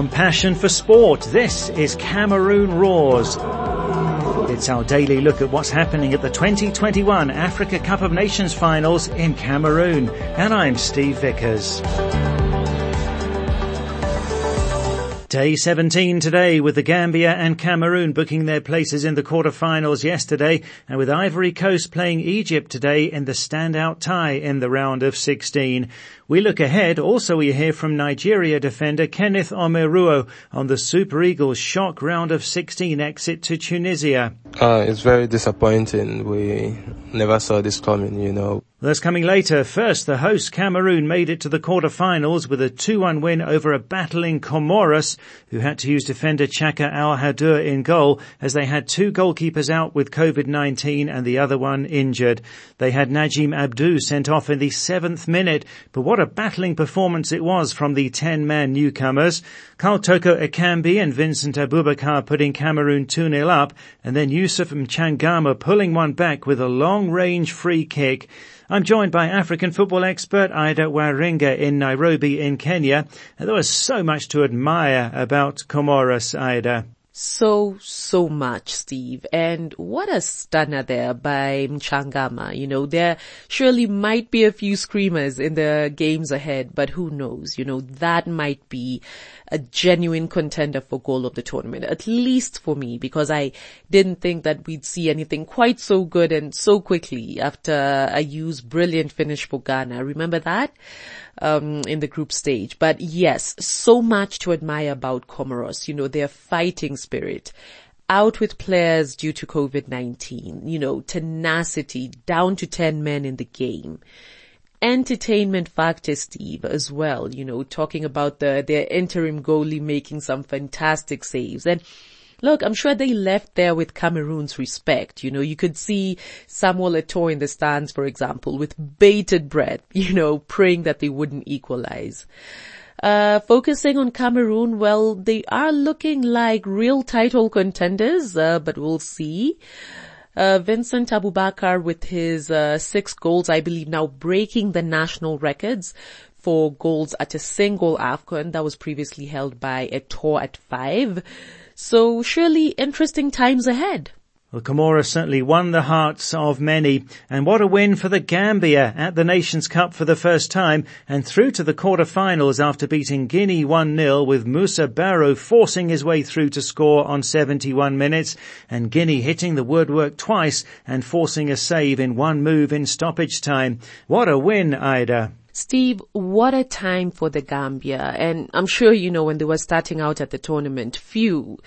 From Passion for Sport, this is Cameroon Roars. It's our daily look at what's happening at the 2021 Africa Cup of Nations finals in Cameroon. And I'm Steve Vickers. Day 17 today with the Gambia and Cameroon booking their places in the quarterfinals yesterday and with Ivory Coast playing Egypt today in the standout tie in the round of 16. We look ahead. Also we hear from Nigeria defender Kenneth Omeruo on the Super Eagles shock round of 16 exit to Tunisia. Uh, it's very disappointing. We never saw this coming, you know. That's coming later. First, the host Cameroon made it to the quarterfinals with a 2-1 win over a battling Comoros, who had to use defender Chaker Alhadhur in goal as they had two goalkeepers out with COVID-19 and the other one injured. They had Najim Abdou sent off in the seventh minute, but what a battling performance it was from the 10-man newcomers. Karl Toko Ekambi and Vincent Aboubakar putting Cameroon 2-0 up, and then Youssouf Mchangama pulling one back with a long-range free kick. I'm joined by African football expert Ida Waringa in Nairobi in Kenya. There was so much to admire about Comoros, Ida. So, so much, Steve. And what a stunner there by Mchangama. You know, there surely might be a few screamers in the games ahead, but who knows? You know, that might be a genuine contender for goal of the tournament, at least for me, because I didn't think that we'd see anything quite so good and so quickly after Ayew's brilliant finish for Ghana. Remember that? Um, in the group stage. But yes, so much to admire about Comoros, you know, their fighting spirit out with players due to COVID-19, you know, tenacity down to 10 men in the game entertainment factor, Steve, as well, you know, talking about the, their interim goalie making some fantastic saves. And look, I'm sure they left there with Cameroon's respect. You know, you could see Samuel Eto'o in the stands, for example, with bated breath, you know, praying that they wouldn't equalize. Uh, focusing on Cameroon, well, they are looking like real title contenders, uh, but we'll see. Uh, Vincent Aboubakar with his uh, six goals, I believe now breaking the national records for goals at a single AFCON that was previously held by Eto'o at five. So surely interesting times ahead. Well, Comoros certainly won the hearts of many. And what a win for the Gambia at the Nations Cup for the first time and through to the quarter-finals after beating Guinea 1-0 with Musa Barrow forcing his way through to score on 71 minutes and Guinea hitting the woodwork twice and forcing a save in one move in stoppage time. What a win, Ida. Steve, what a time for the Gambia. And I'm sure you know when they were starting out at the tournament, few,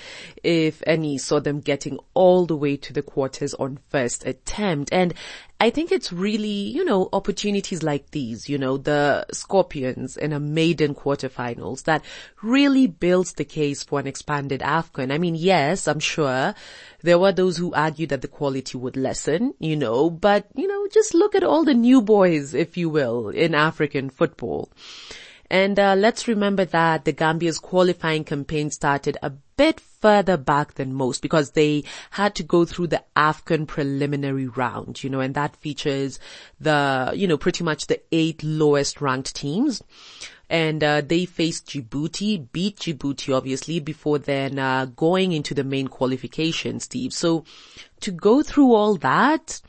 if any, saw them getting all the way to the quarters on first attempt. And I think it's really, you know, opportunities like these, you know, the Scorpions in a maiden quarterfinals that really builds the case for an expanded AFCON. I mean, yes, I'm sure there were those who argued that the quality would lessen, you know, but, you know, just look at all the new boys, if you will, in African football. And uh, let's remember that the Gambia's qualifying campaign started a bit further back than most because they had to go through the AFCON preliminary round, you know, and that features the, you know, pretty much the eight lowest ranked teams. And uh, they faced Djibouti, beat Djibouti obviously before then uh, going into the main qualification, Steve. So to go through all that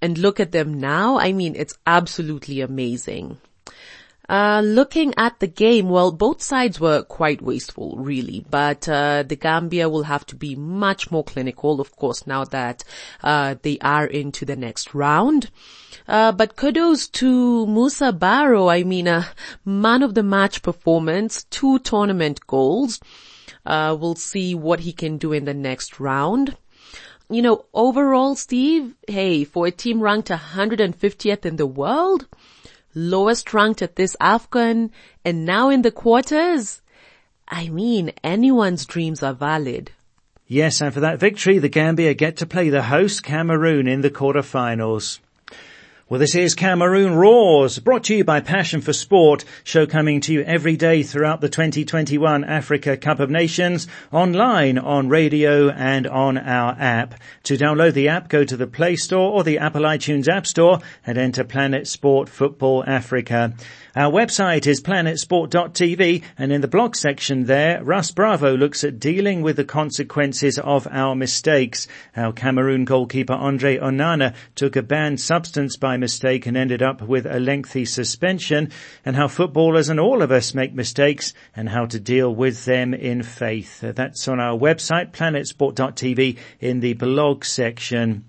and look at them now, I mean, it's absolutely amazing. Uh, looking at the game, well, both sides were quite wasteful, really, but uh, the Gambia will have to be much more clinical, of course, now that uh, they are into the next round. Uh, but kudos to Musa Barrow. I mean, a man of the match performance, two tournament goals. Uh, we'll see what he can do in the next round you know, overall, Steve, hey, for a team ranked 150th in the world, lowest ranked at this AFCON, and now in the quarters? I mean, anyone's dreams are valid. Yes, and for that victory, the Gambia get to play the host Cameroon in the quarterfinals. Well, this is Cameroon Roars, brought to you by Passion for Sport, show coming to you every day throughout the 2021 Africa Cup of Nations, online, on radio and on our app. To download the app, go to the Play Store or the Apple iTunes App Store and enter Planet Sport Football Africa. Our website is planetsport.tv and in the blog section there, Russ Bravo looks at dealing with the consequences of our mistakes. Our Cameroon goalkeeper Andre Onana took a banned substance by mistake and ended up with a lengthy suspension and how footballers and all of us make mistakes and how to deal with them in faith. That's on our website, planetsport.tv in the blog section.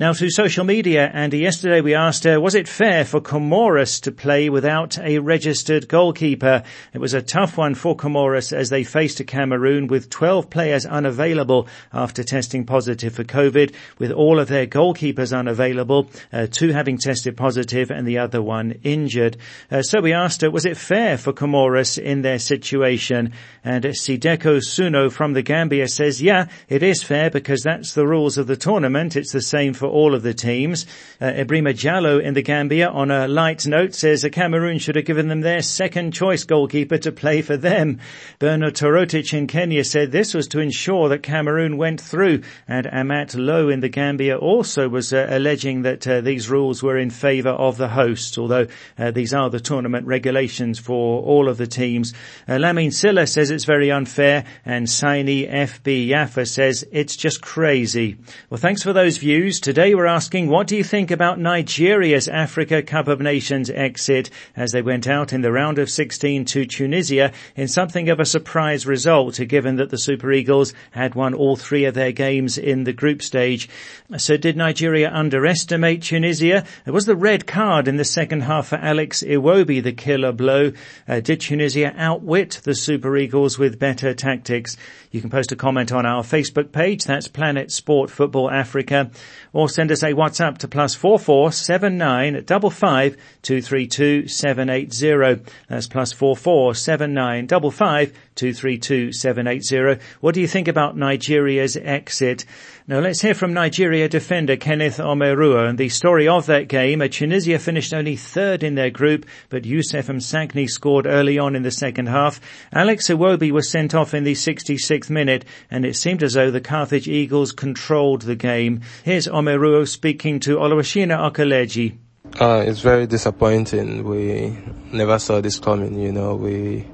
Now to social media, and yesterday we asked, her, was it fair for Comoros to play without a registered goalkeeper? It was a tough one for Comoros as they faced a Cameroon with 12 players unavailable after testing positive for COVID, with all of their goalkeepers unavailable, uh, two having tested positive and the other one injured. Uh, so we asked, her, was it fair for Comoros in their situation? And Sideko Suno from the Gambia says, yeah, it is fair because that's the rules of the tournament. It's the same for all of the teams. Uh, Ibrima Jallo in the Gambia on a light note says Cameroon should have given them their second choice goalkeeper to play for them. Bernard Torotic in Kenya said this was to ensure that Cameroon went through and Amat Lowe in the Gambia also was uh, alleging that uh, these rules were in favour of the hosts, although uh, these are the tournament regulations for all of the teams. Uh, Silla says it's very unfair and Saini FB Yaffa says it's just crazy. Well, thanks for those views. Today Today we're asking, what do you think about Nigeria's Africa Cup of Nations exit as they went out in the round of 16 to Tunisia in something of a surprise result, given that the Super Eagles had won all three of their games in the group stage. So did Nigeria underestimate Tunisia? There was the red card in the second half for Alex Iwobi, the killer blow. Uh, did Tunisia outwit the Super Eagles with better tactics? You can post a comment on our Facebook page. That's Planet Sport Football Africa or send us a WhatsApp to plus four four seven nine double five two three two seven eight zero. That's plus four four seven nine double five two three two seven eight zero. What do you think about Nigeria's exit? Now let's hear from Nigeria defender Kenneth Omeruo and the story of that game. Tunisia finished only third in their group, but Youssef Msakni scored early on in the second half. Alex Iwobi was sent off in the 66th minute, and it seemed as though the Carthage Eagles controlled the game. Here's Omeruo speaking to Oluwashina Okeleji. Uh, it's very disappointing. We never saw this coming, you know. We,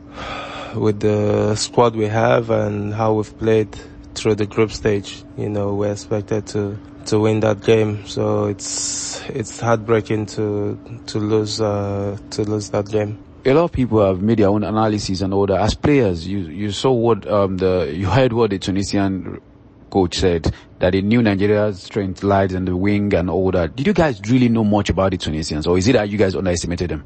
with the squad we have and how we've played, through the group stage. You know, we're expected to to win that game. So it's it's heartbreaking to to lose uh, to lose that game. A lot of people have made their own analysis and all that. As players, you you saw what um, the you heard what the Tunisian coach said that they knew Nigeria's strength lies in the wing and all that. Did you guys really know much about the Tunisians, or is it that you guys underestimated them?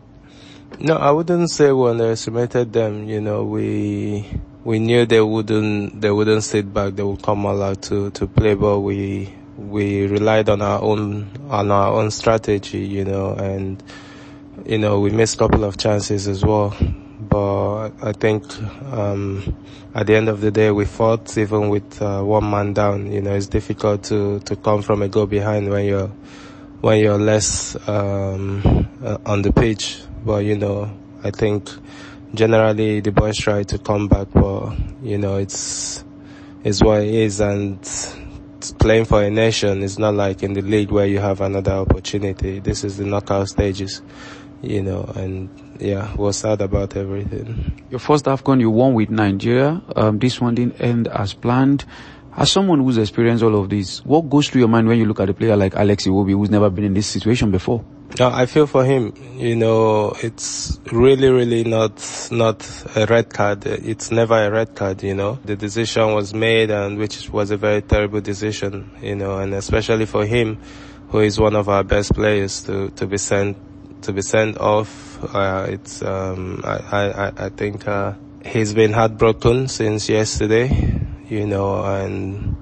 No, I wouldn't say we underestimated them. You know, we we knew they wouldn't they wouldn't sit back. They would come all out to to play, but we we relied on our own on our own strategy. You know, and you know we missed a couple of chances as well. But I think um, at the end of the day, we fought even with uh, one man down. You know, it's difficult to to come from a goal behind when you're when you're less um, uh, on the pitch but you know, I think generally the boys try to come back, but you know, it's it's what it is, and playing for a nation is not like in the league where you have another opportunity. This is the knockout stages, you know, and yeah, we're sad about everything. Your first AFCON you won with Nigeria. Um, this one didn't end as planned. As someone who's experienced all of this, what goes through your mind when you look at a player like Alex Iwobi who's never been in this situation before? No, I feel for him. You know, it's really, really not not a red card. It's never a red card. You know, the decision was made, and which was a very terrible decision. You know, and especially for him, who is one of our best players, to to be sent to be sent off. Uh, it's um, I I I think uh, he's been heartbroken since yesterday. You know, and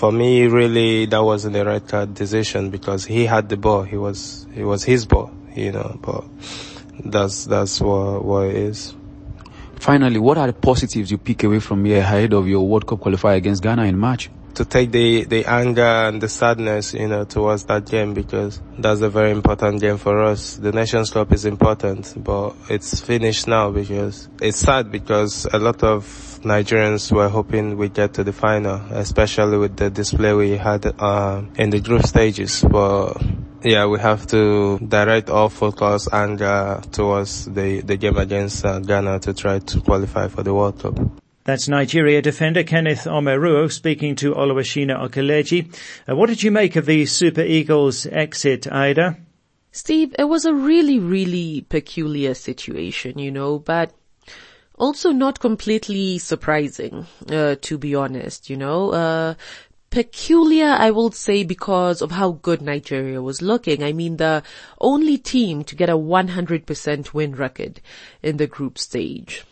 for me, really, that wasn't the right decision because he had the ball. He was, it was his ball, you know, but that's, that's what, what it is. Finally, what are the positives you pick away from here ahead of your World Cup qualifier against Ghana in March? To take the, the anger and the sadness, you know, towards that game because that's a very important game for us. The Nations Cup is important, but it's finished now because it's sad because a lot of Nigerians were hoping we get to the final, especially with the display we had uh, in the group stages. But yeah, we have to direct all focus uh, towards the, the game against uh, Ghana to try to qualify for the World Cup. That's Nigeria defender Kenneth Omeruo speaking to Oluwashina Okeleji. Uh, what did you make of the Super Eagles exit, Ida? Steve, it was a really, really peculiar situation, you know, but also not completely surprising, uh, to be honest, you know. Uh, peculiar, I will say, because of how good Nigeria was looking. I mean, the only team to get a 100% win record in the group stage.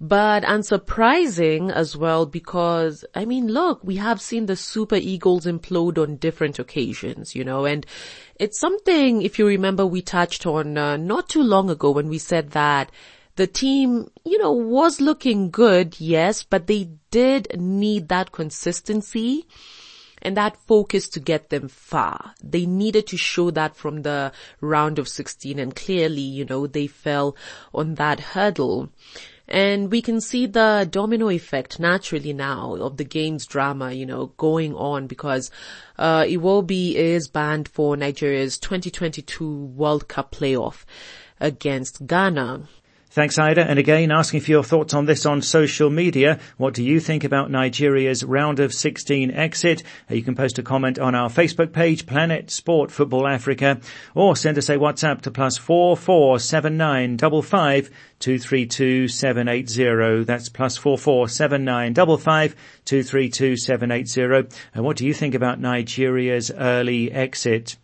But unsurprising as well because, I mean, look, we have seen the Super Eagles implode on different occasions, you know, and it's something, if you remember, we touched on uh, not too long ago when we said that the team, you know, was looking good, yes, but they did need that consistency and that focus to get them far. They needed to show that from the round of 16 and clearly, you know, they fell on that hurdle. And we can see the domino effect naturally now of the game's drama, you know, going on because, uh, Iwobi is banned for Nigeria's 2022 World Cup playoff against Ghana. Thanks, Ida. And again, asking for your thoughts on this on social media. What do you think about Nigeria's round of 16 exit? Uh, you can post a comment on our Facebook page, Planet Sport Football Africa, or send us a WhatsApp to plus four four seven nine double five two three two seven eight zero. That's plus four four seven nine double five two three two seven eight zero. And what do you think about Nigeria's early exit?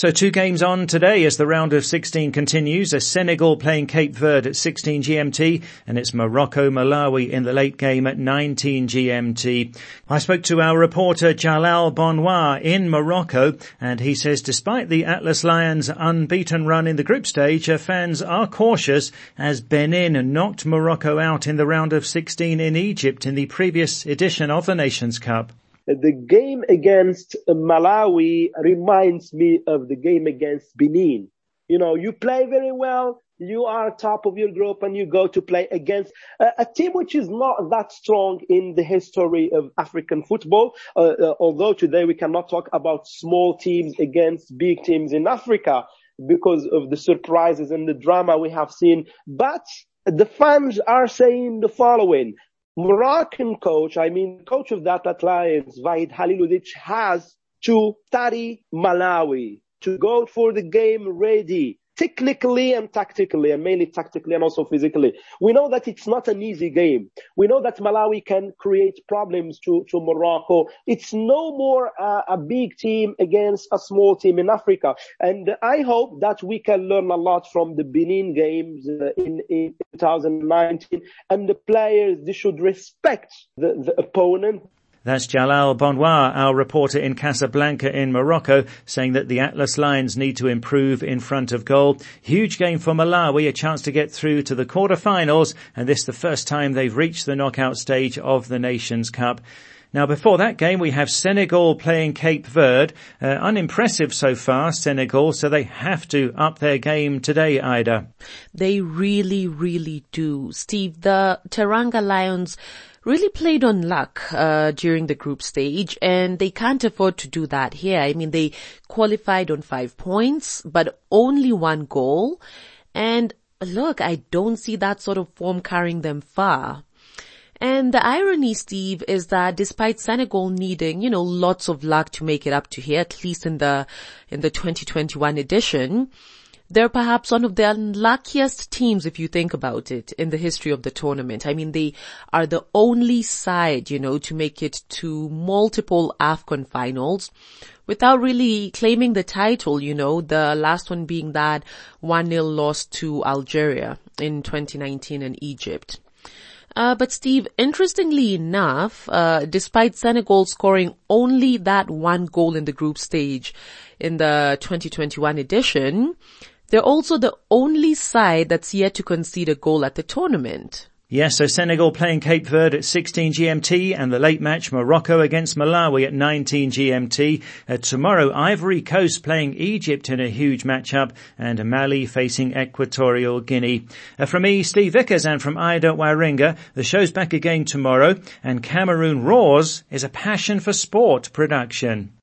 So two games on today as the round of 16 continues. As Senegal playing Cape Verde at 16 GMT and it's Morocco Malawi in the late game at 19 GMT. I spoke to our reporter Jalal Bonnoir in Morocco and he says despite the Atlas Lions unbeaten run in the group stage, fans are cautious as Benin knocked Morocco out in the round of 16 in Egypt in the previous edition of the Nations Cup the game against Malawi reminds me of the game against Benin. You know, you play very well, you are top of your group and you go to play against a, a team which is not that strong in the history of African football. Uh, uh, although today we cannot talk about small teams against big teams in Africa because of the surprises and the drama we have seen. But the fans are saying the following. Moroccan coach, I mean, coach of that Lions, Vahid Halilhodzic, has to study Malawi, to go for the game ready, technically and tactically, and mainly tactically and also physically. We know that it's not an easy game. We know that Malawi can create problems to, to Morocco. It's no more uh, a big team against a small team in Africa. And I hope that we can learn a lot from the Benin games uh, in, in 2019 and the players, they should respect the, the opponent that's Jalal Bonnoir, our reporter in Casablanca in Morocco, saying that the Atlas Lions need to improve in front of goal. Huge game for Malawi, a chance to get through to the quarterfinals, and this the first time they've reached the knockout stage of the Nations Cup. Now before that game we have Senegal playing Cape Verde. Uh, unimpressive so far, Senegal, so they have to up their game today, Ida. They really, really do. Steve, the Teranga Lions really played on luck uh, during the group stage, and they can't afford to do that here. I mean, they qualified on five points, but only one goal. And look, I don't see that sort of form carrying them far. And the irony, Steve, is that despite Senegal needing, you know, lots of luck to make it up to here, at least in the, in the 2021 edition, they're perhaps one of the unluckiest teams, if you think about it, in the history of the tournament. I mean, they are the only side, you know, to make it to multiple AFCON finals without really claiming the title, you know, the last one being that 1-0 loss to Algeria in 2019 in Egypt. Uh, but Steve, interestingly enough, uh, despite Senegal scoring only that one goal in the group stage in the 2021 edition, they're also the only side that's yet to concede a goal at the tournament. Yes, so Senegal playing Cape Verde at 16 GMT and the late match Morocco against Malawi at 19 GMT. Uh, tomorrow Ivory Coast playing Egypt in a huge matchup and Mali facing Equatorial Guinea. Uh, from me, Steve Vickers and from Ida Waringa, the show's back again tomorrow and Cameroon Roars is a passion for sport production.